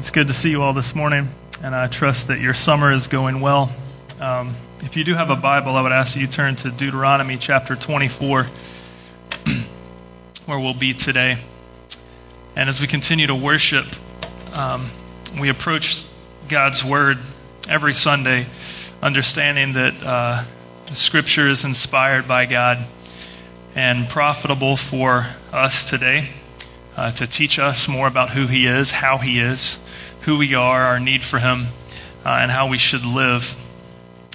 It's good to see you all this morning, and I trust that your summer is going well. Um, if you do have a Bible, I would ask that you turn to Deuteronomy chapter 24, where we'll be today. And as we continue to worship, um, we approach God's Word every Sunday, understanding that uh, Scripture is inspired by God and profitable for us today uh, to teach us more about who He is, how He is, who we are, our need for Him, uh, and how we should live.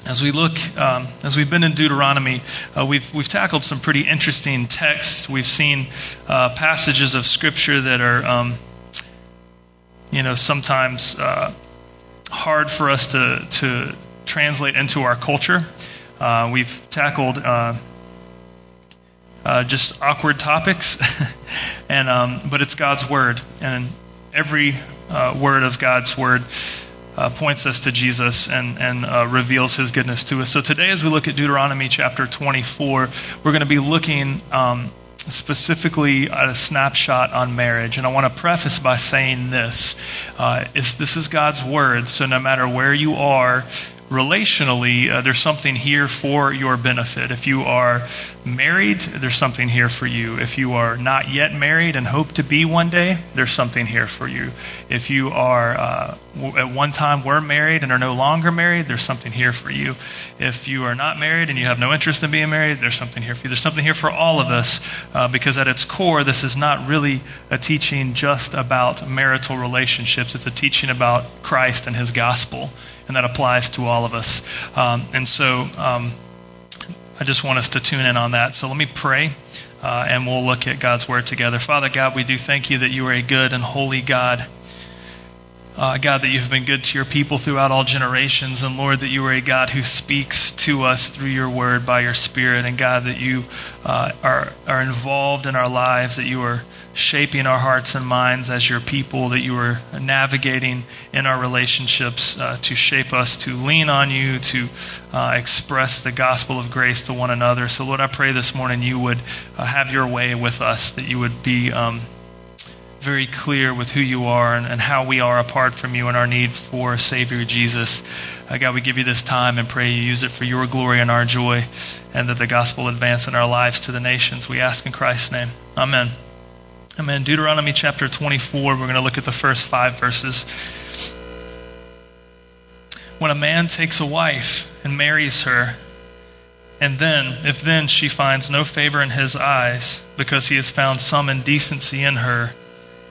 As we look, um, as we've been in Deuteronomy, uh, we've, we've tackled some pretty interesting texts. We've seen uh, passages of Scripture that are, um, you know, sometimes uh, hard for us to, to translate into our culture. Uh, we've tackled uh, uh, just awkward topics, and um, but it's God's word, and every uh, word of God's word uh, points us to Jesus and and uh, reveals His goodness to us. So today, as we look at Deuteronomy chapter 24, we're going to be looking. Um, specifically at a snapshot on marriage and i want to preface by saying this uh, is this is god's word so no matter where you are relationally, uh, there's something here for your benefit. If you are married, there's something here for you. If you are not yet married and hope to be one day, there's something here for you. If you are uh, at one time were married and are no longer married, there's something here for you. If you are not married and you have no interest in being married, there's something here for you. There's something here for all of us uh, because at its core, this is not really a teaching just about marital relationships. It's a teaching about Christ and his gospel and that applies to all of us. Um, and so um, I just want us to tune in on that. So let me pray. Uh, and we'll look at God's word together. Father God, we do thank you that you are a good and holy God. Uh, God, that you've been good to your people throughout all generations. And Lord, that you are a God who speaks to us through your word by your spirit. And God, that you uh, are, are involved in our lives, that you are shaping our hearts and minds as your people, that you are navigating in our relationships uh, to shape us to lean on you, to uh, express the gospel of grace to one another. So, Lord, I pray this morning you would uh, have your way with us, that you would be. Um, very clear with who you are and, and, how we are apart from you and our need for Savior Jesus. Uh, God, we give you this time and pray you use it for your glory and our joy, and that the gospel advance in our lives to the nations. We ask in Christ's name. Amen. Amen. Deuteronomy chapter 24, we're going to look at the first five verses. When a man takes a wife and marries her, and then, if then she finds no favor in his eyes, because he has found some indecency in her,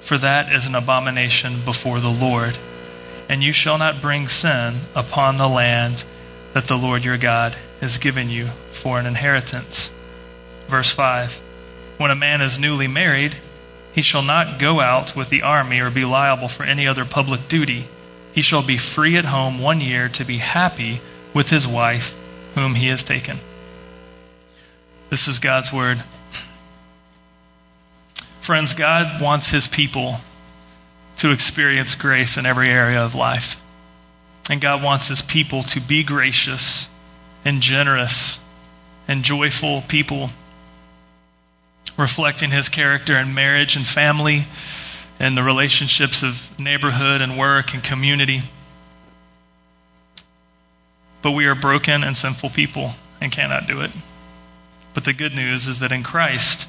for that is an abomination before the Lord. And you shall not bring sin upon the land that the Lord your God has given you for an inheritance. Verse 5 When a man is newly married, he shall not go out with the army or be liable for any other public duty. He shall be free at home one year to be happy with his wife, whom he has taken. This is God's word. Friends, God wants his people to experience grace in every area of life. And God wants his people to be gracious and generous and joyful people, reflecting his character in marriage and family and the relationships of neighborhood and work and community. But we are broken and sinful people and cannot do it. But the good news is that in Christ,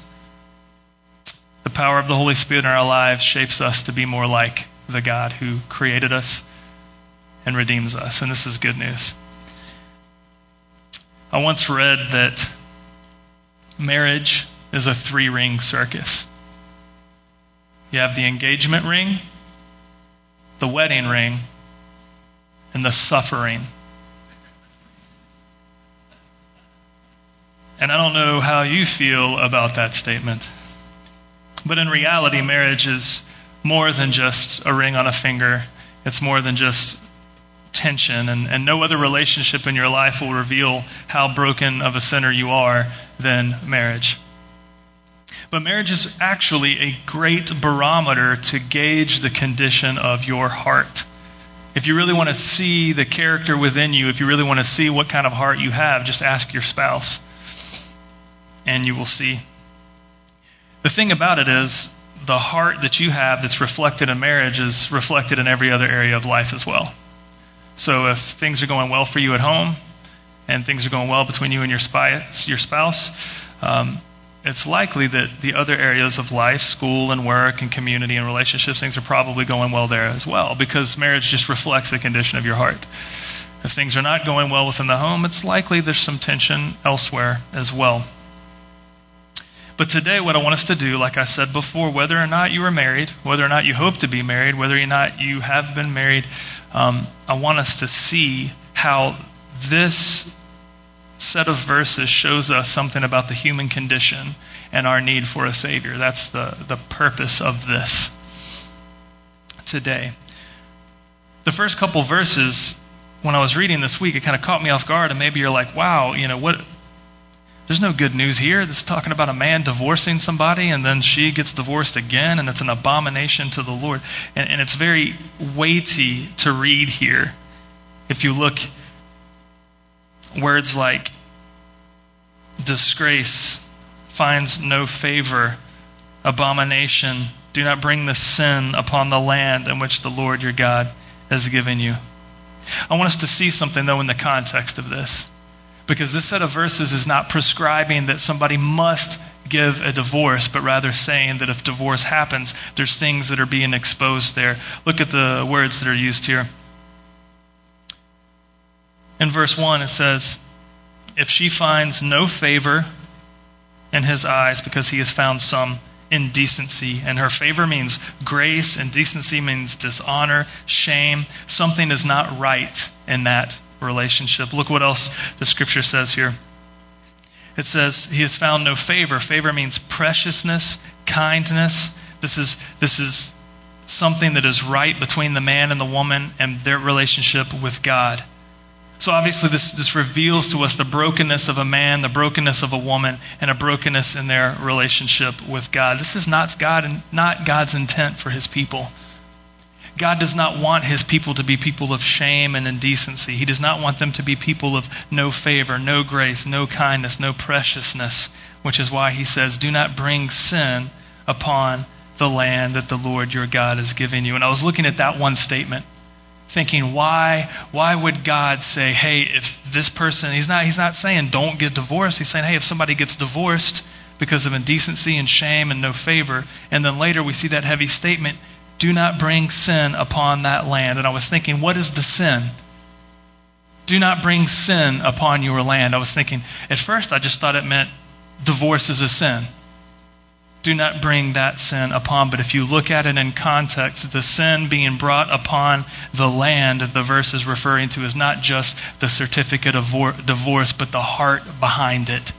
power of the Holy Spirit in our lives shapes us to be more like the God who created us and redeems us. And this is good news. I once read that marriage is a three ring circus. You have the engagement ring, the wedding ring, and the suffering. And I don't know how you feel about that statement. But in reality, marriage is more than just a ring on a finger It's more than just tension, and, and no other relationship in your life will reveal how broken of a sinner you are than marriage. But marriage is actually a great barometer to gauge the condition of your heart. If you really want to see the character within you, if you really want to see what kind of heart you have, just ask your spouse, and you will see. The thing about it is, the heart that you have that's reflected in marriage is reflected in every other area of life as well. So if things are going well for you at home, and things are going well between you and your, spouse, your spouse, um, it's likely that the other areas of life, school and work and community and relationships, things are probably going well there as well because marriage just reflects the condition of your heart. If things are not going well within the home, it's likely there's some tension elsewhere as well. But today, what I want us to do, like I said before, whether or not you are married, whether or not you hope to be married, whether or not you have been married, um, I want us to see how this set of verses shows us something about the human condition and our need for a Savior. That's the, the purpose of this today. The first couple verses, when I was reading this week, it kind of caught me off guard, and maybe you're like, wow, you know, what? There's no good news here. This is talking about a man divorcing somebody, and then she gets divorced again, and it's an abomination to the Lord. And, and it's very weighty to read here. If you look Words like disgrace, finds no favor, abomination, do not bring the sin upon the land in which the Lord your God has given you. I want us to see something, though, in the context of this. Because this set of verses is not prescribing that somebody must give a divorce, but rather saying that if divorce happens, there's things that are being exposed there. Look at the words that are used here. In verse 1, it says, If she finds no favor in his eyes because he has found some indecency, and her favor means grace, and decency means dishonor, shame, something is not right in that relationship. Look what else the scripture says here. It says, He has found no favor. Favor means preciousness, kindness. This is, this is something that is right between the man and the woman and their relationship with God. So obviously, this, this reveals to us the brokenness of a man, the brokenness of a woman, and a brokenness in their relationship with God. This is not, God, not God's intent for his people. God does not want his people to be people of shame and indecency. He does not want them to be people of no favor, no grace, no kindness, no preciousness, which is why he says, Do not bring sin upon the land that the Lord your God is giving you. And I was looking at that one statement thinking why why would god say hey if this person he's not he's not saying don't get divorced he's saying hey if somebody gets divorced because of indecency and shame and no favor and then later we see that heavy statement do not bring sin upon that land and i was thinking what is the sin do not bring sin upon your land i was thinking at first i just thought it meant divorce is a sin do not bring that sin upon. But if you look at it in context, the sin being brought upon the land the verse is referring to is not just the certificate of divorce, but the heart behind it.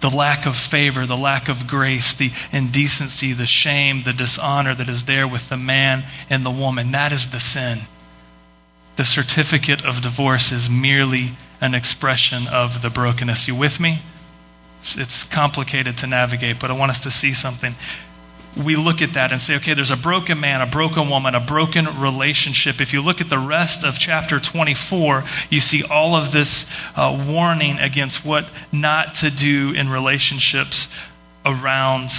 The lack of favor, the lack of grace, the indecency, the shame, the dishonor that is there with the man and the woman. That is the sin. The certificate of divorce is merely an expression of the brokenness. You with me? It's, it's complicated to navigate, but I want us to see something. We look at that and say, okay, there's a broken man, a broken woman, a broken relationship. If you look at the rest of chapter 24, you see all of this uh, warning against what not to do in relationships around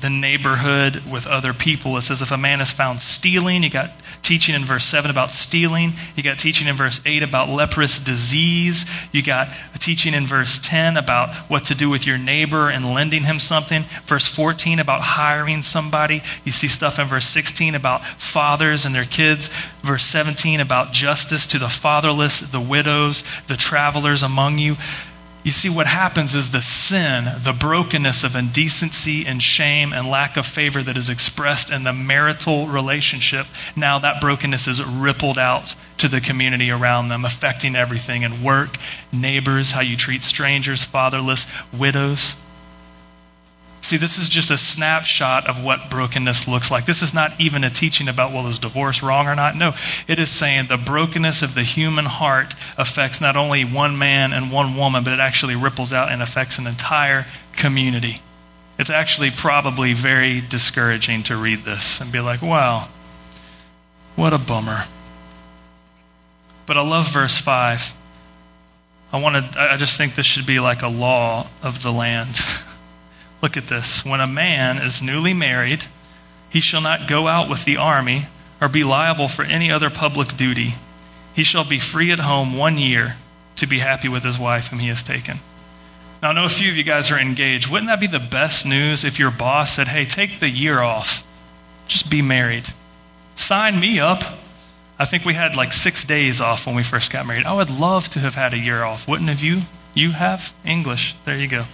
the neighborhood with other people. It says if a man is found stealing, you got teaching in verse 7 about stealing. You got teaching in verse 8 about leprous disease. You got a teaching in verse 10 about what to do with your neighbor and lending him something. Verse 14 about hiring somebody. You see stuff in verse 16 about fathers and their kids. Verse 17 about justice to the fatherless, the widows, the travelers among you. You see, what happens is the sin, the brokenness of indecency and shame and lack of favor that is expressed in the marital relationship, now that brokenness is rippled out to the community around them, affecting everything in work, neighbors, how you treat strangers, fatherless, widows. See, this is just a snapshot of what brokenness looks like. This is not even a teaching about, well, is divorce wrong or not? No, it is saying the brokenness of the human heart affects not only one man and one woman, but it actually ripples out and affects an entire community. It's actually probably very discouraging to read this and be like, wow, what a bummer. But I love verse 5. I want to I just think this should be like a law of the land. Look at this. When a man is newly married, he shall not go out with the army or be liable for any other public duty. He shall be free at home one year to be happy with his wife whom he has taken. Now, I know a few of you guys are engaged. Wouldn't that be the best news if your boss said, hey, take the year off? Just be married. Sign me up. I think we had like six days off when we first got married. I would love to have had a year off. Wouldn't have you? You have? English. There you go.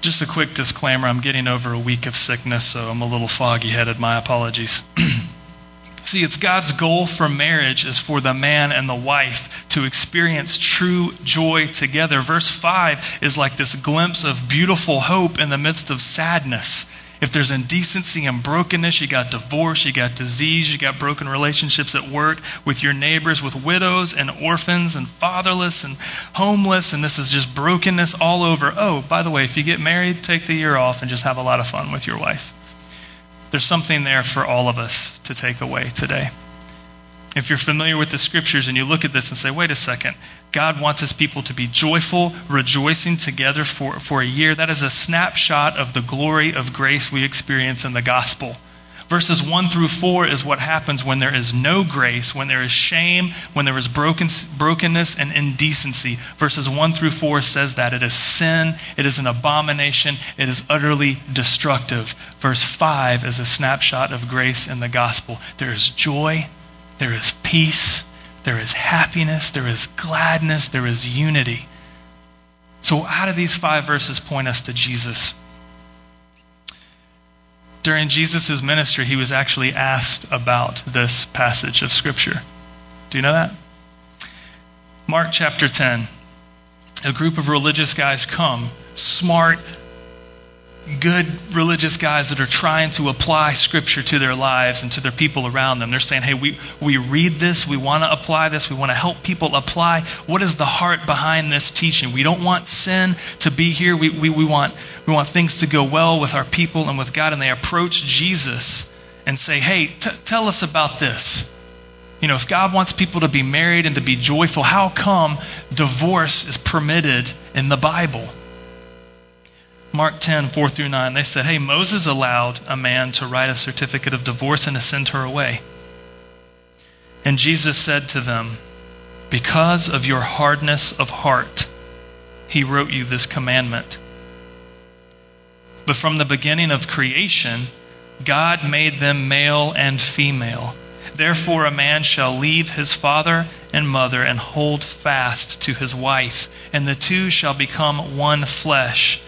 Just a quick disclaimer I'm getting over a week of sickness, so I'm a little foggy headed. My apologies. See, it's God's goal for marriage is for the man and the wife to experience true joy together. Verse 5 is like this glimpse of beautiful hope in the midst of sadness. If there's indecency and brokenness, you got divorce, you got disease, you got broken relationships at work with your neighbors, with widows and orphans and fatherless and homeless, and this is just brokenness all over. Oh, by the way, if you get married, take the year off and just have a lot of fun with your wife. There's something there for all of us to take away today. If you're familiar with the scriptures and you look at this and say, wait a second, God wants his people to be joyful, rejoicing together for, for a year. That is a snapshot of the glory of grace we experience in the gospel. Verses 1 through 4 is what happens when there is no grace, when there is shame, when there is broken, brokenness and indecency. Verses 1 through 4 says that it is sin, it is an abomination, it is utterly destructive. Verse 5 is a snapshot of grace in the gospel. There is joy, there is peace, there is happiness, there is gladness, there is unity. So, how do these five verses point us to Jesus? During Jesus' ministry, he was actually asked about this passage of Scripture. Do you know that? Mark chapter 10. A group of religious guys come, smart, good religious guys that are trying to apply scripture to their lives and to their people around them. They're saying, hey, we, we read this, we want to apply this, we want to help people apply. What is the heart behind this teaching? We don't want sin to be here. We, we, we, want, we want things to go well with our people and with God. And they approach Jesus and say, hey, t- tell us about this. You know, if God wants people to be married and to be joyful, how come divorce is permitted in the Bible? Mark 10, 4 through 9, they said, Hey, Moses allowed a man to write a certificate of divorce and to send her away. And Jesus said to them, Because of your hardness of heart, he wrote you this commandment. But from the beginning of creation, God made them male and female. Therefore, a man shall leave his father and mother and hold fast to his wife, and the two shall become one flesh.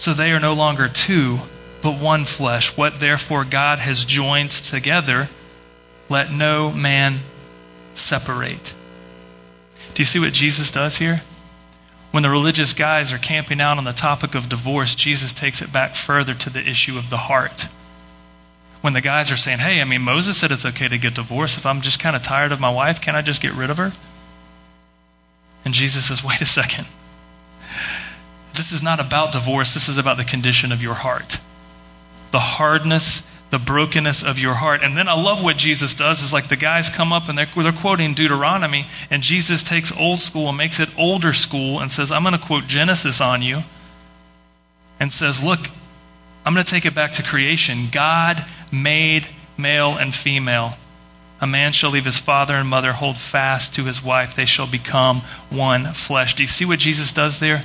So they are no longer two, but one flesh. What therefore God has joined together, let no man separate. Do you see what Jesus does here? When the religious guys are camping out on the topic of divorce, Jesus takes it back further to the issue of the heart. When the guys are saying, hey, I mean, Moses said it's okay to get divorced. If I'm just kind of tired of my wife, can I just get rid of her? And Jesus says, wait a second. This is not about divorce, this is about the condition of your heart. The hardness, the brokenness of your heart. And then I love what Jesus does is like the guys come up and they're, they're quoting Deuteronomy, and Jesus takes old school and makes it older school and says, I'm going to quote Genesis on you, and says, Look, I'm going to take it back to creation. God made male and female. A man shall leave his father and mother, hold fast to his wife. They shall become one flesh. Do you see what Jesus does there?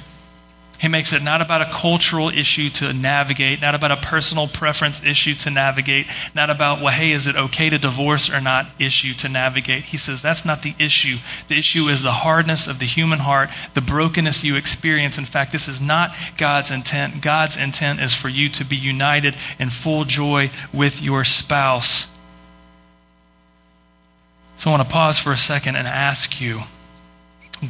He makes it not about a cultural issue to navigate, not about a personal preference issue to navigate, not about, well, hey, is it okay to divorce or not issue to navigate. He says that's not the issue. The issue is the hardness of the human heart, the brokenness you experience. In fact, this is not God's intent. God's intent is for you to be united in full joy with your spouse. So I want to pause for a second and ask you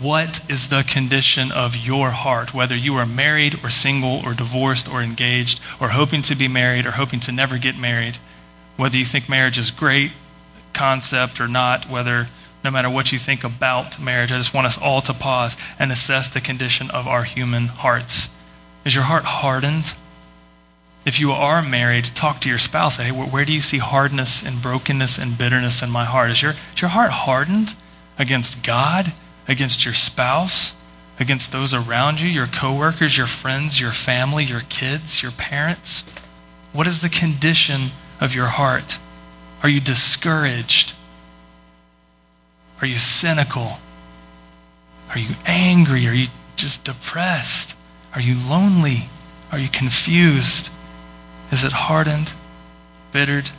What is the condition of your heart, whether you are married or single or divorced or engaged or hoping to be married or hoping to never get married? Whether you think marriage is great concept or not, whether no matter what you think about marriage, I just want us all to pause and assess the condition of our human hearts. Is your heart hardened? If you are married, talk to your spouse. Say, hey, where do you see hardness and brokenness and bitterness in my heart? Is your, is your heart hardened against God, against your spouse, against those around you, your coworkers, your friends, your family, your kids, your parents? What is the condition of your heart? Are you discouraged? Are you cynical? Are you angry? Are you just depressed? Are you lonely? Are you confused? Is it hardened, bittered,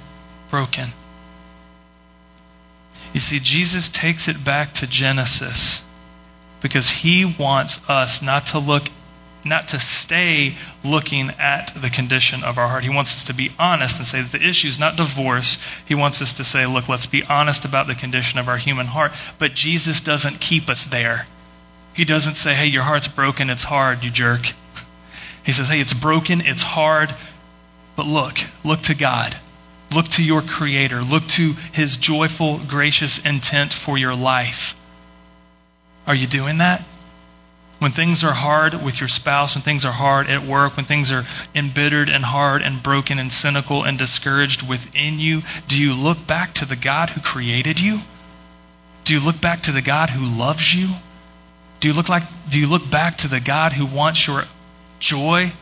broken? You see, Jesus takes it back to Genesis because he wants us not to look not to stay looking at the condition of our heart. He wants us to be honest and say that the issue is not divorce. He wants us to say, look, let's be honest about the condition of our human heart. But Jesus doesn't keep us there. He doesn't say, hey, your heart's broken, it's hard, you jerk. He says, hey, it's broken, it's hard, but look, look to God. Look to your Creator. Look to His joyful, gracious intent for your life. Are you doing that? When things are hard with your spouse, when things are hard at work, when things are embittered and hard and broken and cynical and discouraged within you, do you look back to the God who created you? Do you look back to the God who loves you? Do you look like do you look back to the God who wants your joy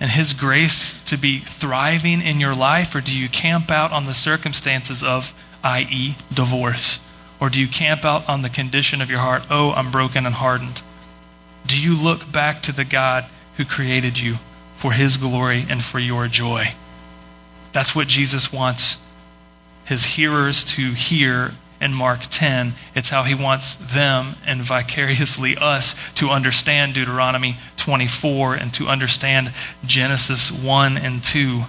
and his grace to be thriving in your life or do you camp out on the circumstances of i.e. divorce? Or do you camp out on the condition of your heart, oh, I'm broken and hardened? Do you look back to the God who created you for his glory and for your joy? That's what Jesus wants his hearers to hear in Mark 10. It's how he wants them and vicariously us to understand Deuteronomy 24 and to understand Genesis 1 and 2.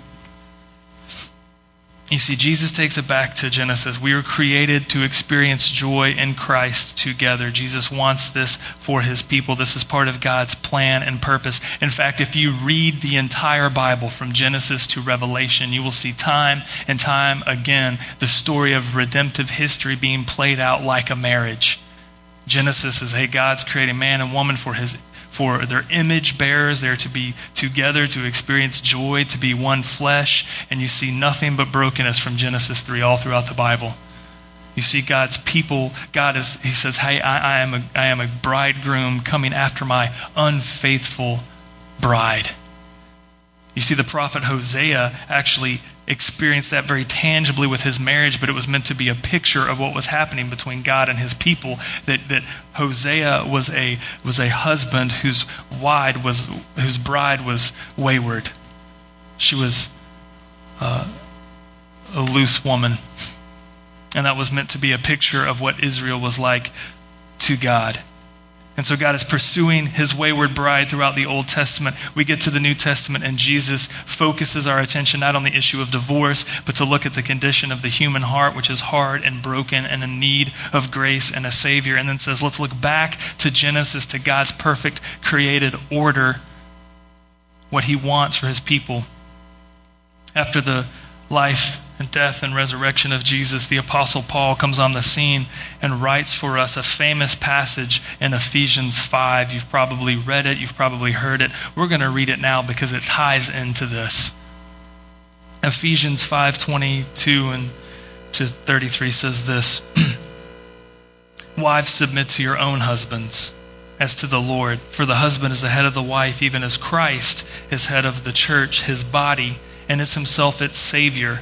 You see, Jesus takes it back to Genesis. We were created to experience joy in Christ together. Jesus wants this for his people. This is part of God's plan and purpose. In fact, if you read the entire Bible from Genesis to Revelation, you will see time and time again the story of redemptive history being played out like a marriage. Genesis is, hey, God's creating man and woman for his for their image bearers. They're to be together, to experience joy, to be one flesh. And you see nothing but brokenness from Genesis 3 all throughout the Bible. You see God's people. God is, He says, Hey, I, I, am, a, I am a bridegroom coming after my unfaithful bride. You see, the prophet Hosea actually experienced that very tangibly with his marriage, but it was meant to be a picture of what was happening between God and his people. That, that Hosea was a, was a husband whose, wide was, whose bride was wayward. She was uh, a loose woman. And that was meant to be a picture of what Israel was like to God. And so God is pursuing his wayward bride throughout the Old Testament. We get to the New Testament, and Jesus focuses our attention not on the issue of divorce, but to look at the condition of the human heart, which is hard and broken and in need of grace and a Savior. And then says, let's look back to Genesis, to God's perfect created order, what he wants for his people. After the life and death and resurrection of Jesus, the Apostle Paul comes on the scene and writes for us a famous passage in Ephesians 5. You've probably read it, you've probably heard it. We're going to read it now because it ties into this. Ephesians 5:22 and to 33 says this Wives submit to your own husbands as to the Lord for the husband is the head of the wife even as Christ is head of the church his body and is himself its savior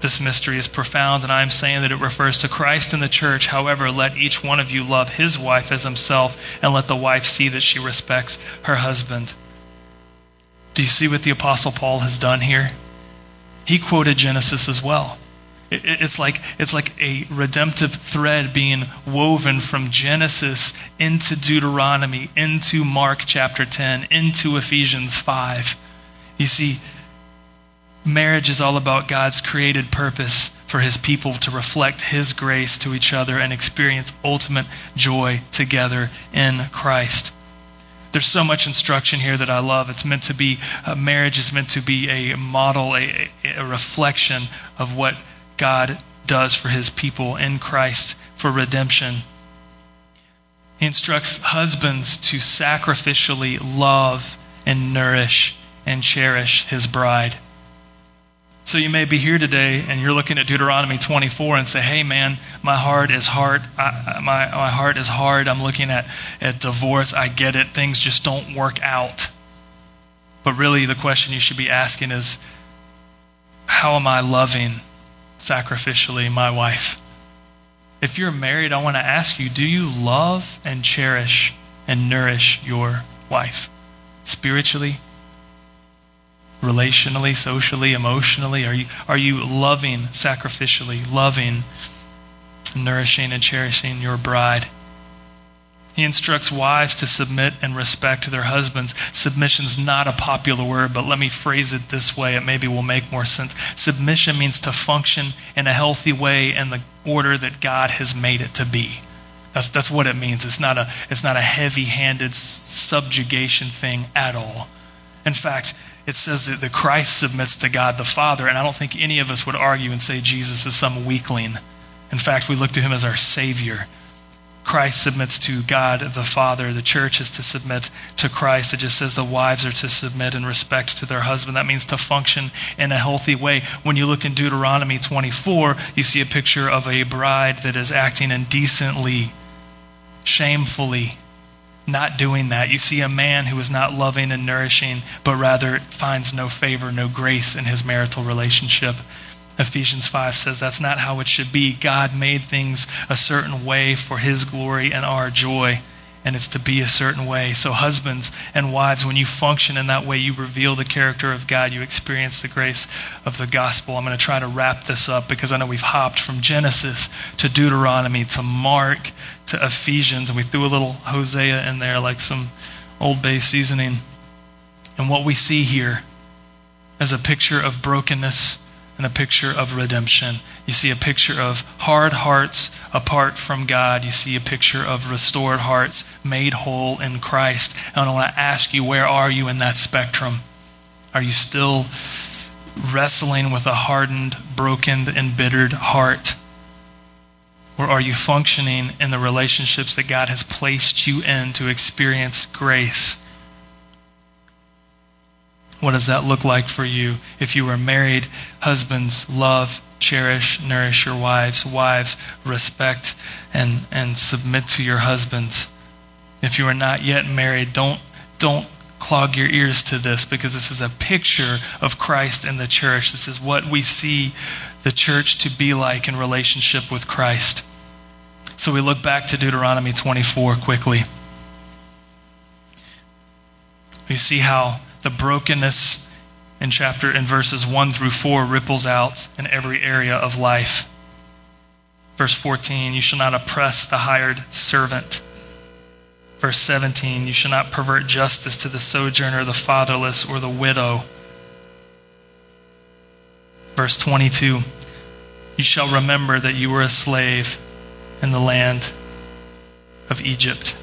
This mystery is profound, and I am saying that it refers to Christ and the church. However, let each one of you love his wife as himself, and let the wife see that she respects her husband. Do you see what the Apostle Paul has done here? He quoted Genesis as well. It's like, it's like a redemptive thread being woven from Genesis into Deuteronomy, into Mark chapter 10, into Ephesians 5. You see, Marriage is all about God's created purpose for his people to reflect his grace to each other and experience ultimate joy together in Christ. There's so much instruction here that I love. It's meant to be, uh, marriage is meant to be a model, a, a reflection of what God does for his people in Christ for redemption. He instructs husbands to sacrificially love and nourish and cherish his bride. So you may be here today and you're looking at Deuteronomy 24 and say, "Hey, man, my heart is hard. I, my my heart is hard. I'm looking at at divorce. I get it. Things just don't work out." But really, the question you should be asking is, "How am I loving sacrificially my wife?" If you're married, I want to ask you, do you love and cherish and nourish your wife spiritually, relationally, socially, emotionally? Are you, are you loving sacrificially, loving, nourishing, and cherishing your bride? He instructs wives to submit and respect their husbands. Submission's not a popular word, but let me phrase it this way. It maybe will make more sense. Submission means to function in a healthy way in the order that God has made it to be. That's, that's what it means. It's not a, it's not a heavy handed subjugation thing at all. In fact, it says that the Christ submits to God the Father, and I don't think any of us would argue and say Jesus is some weakling. In fact, we look to him as our Savior. Christ submits to God the Father. The church is to submit to Christ. It just says the wives are to submit in respect to their husband. That means to function in a healthy way. When you look in Deuteronomy 24, you see a picture of a bride that is acting indecently, shamefully, not doing that. You see a man who is not loving and nourishing, but rather finds no favor, no grace in his marital relationship. Ephesians 5 says that's not how it should be. God made things a certain way for his glory and our joy, and it's to be a certain way. So, husbands and wives, when you function in that way, you reveal the character of God. You experience the grace of the gospel. I'm going to try to wrap this up because I know we've hopped from Genesis to Deuteronomy to Mark to Ephesians, and we threw a little Hosea in there like some Old Bay seasoning. And what we see here is a picture of brokenness and a picture of redemption. You see a picture of hard hearts apart from God. You see a picture of restored hearts made whole in Christ. And I want to ask you, where are you in that spectrum? Are you still wrestling with a hardened, broken, embittered heart? Or are you functioning in the relationships that God has placed you in to experience grace? What does that look like for you? If you are married, husbands, love, cherish, nourish your wives. Wives, respect and, and submit to your husbands. If you are not yet married, don't, don't clog your ears to this because this is a picture of Christ and the church. This is what we see the church to be like in relationship with Christ. So we look back to Deuteronomy 24 quickly. We see how the brokenness in chapter in verses 1 through 4 ripples out in every area of life. Verse 14, you shall not oppress the hired servant. Verse 17, you shall not pervert justice to the sojourner, the fatherless, or the widow. Verse 22, you shall remember that you were a slave in the land of Egypt.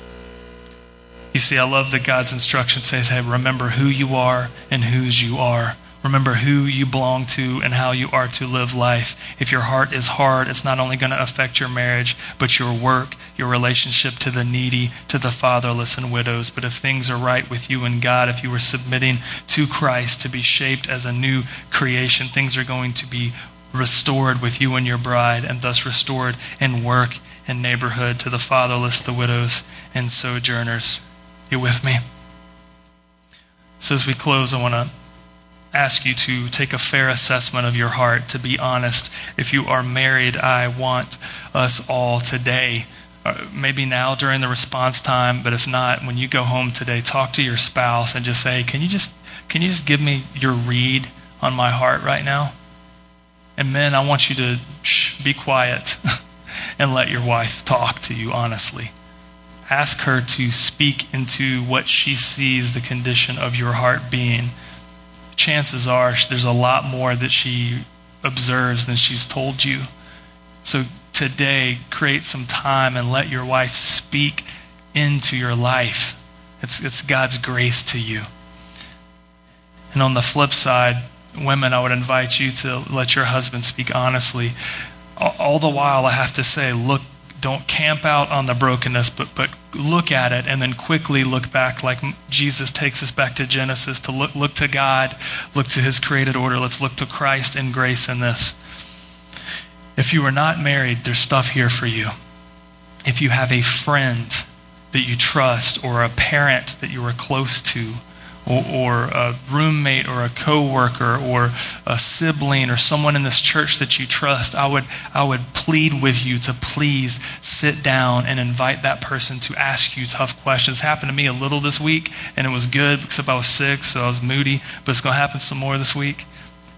You see, I love that God's instruction says, hey, remember who you are and whose you are. Remember who you belong to and how you are to live life. If your heart is hard, it's not only going to affect your marriage, but your work, your relationship to the needy, to the fatherless and widows. But if things are right with you and God, if you are submitting to Christ to be shaped as a new creation, things are going to be restored with you and your bride, and thus restored in work and neighborhood to the fatherless, the widows, and sojourners. You with me? So as we close, I want to ask you to take a fair assessment of your heart, to be honest. If you are married, I want us all today, uh, maybe now during the response time, but if not, when you go home today, talk to your spouse and just say, "Can you just can you just give me your read on my heart right now?" And men, I want you to shh, be quiet and let your wife talk to you honestly. Ask her to speak into what she sees the condition of your heart being chances are there's a lot more that she observes than she's told you. So today, create some time and let your wife speak into your life. It's, it's God's grace to you. And on the flip side, women, I would invite you to let your husband speak honestly. All, the while, I have to say, look don't camp out on the brokenness, but, but look at it and then quickly look back, like Jesus takes us back to Genesis to look, look to God, look to his created order. Let's look to Christ and grace in this. If you are not married, there's stuff here for you. If you have a friend that you trust or a parent that you are close to, or, or a roommate or a coworker or a sibling or someone in this church that you trust, I would, I would plead with you to please sit down and invite that person to ask you tough questions. It happened to me a little this week, and it was good, except I was sick, so I was moody, but it's going to happen some more this week.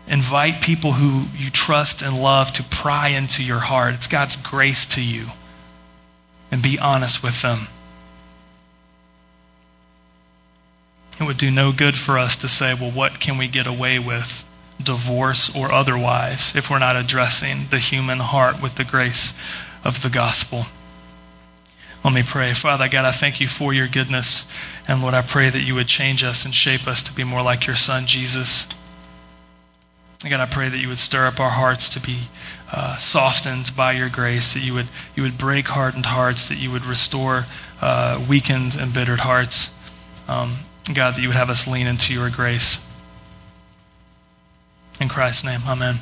Invite people who you trust and love to pry into your heart. It's God's grace to you. And be honest with them. It would do no good for us to say, well, what can we get away with, divorce or otherwise, if we're not addressing the human heart with the grace of the gospel. Let me pray. Father God, I thank you for your goodness. And Lord, I pray that you would change us and shape us to be more like your son, Jesus. God, I pray that you would stir up our hearts to be uh, softened by your grace, that you would, you would break hardened hearts, that you would restore uh, weakened and bittered hearts. Um, God, that you would have us lean into your grace. In Christ's name, amen.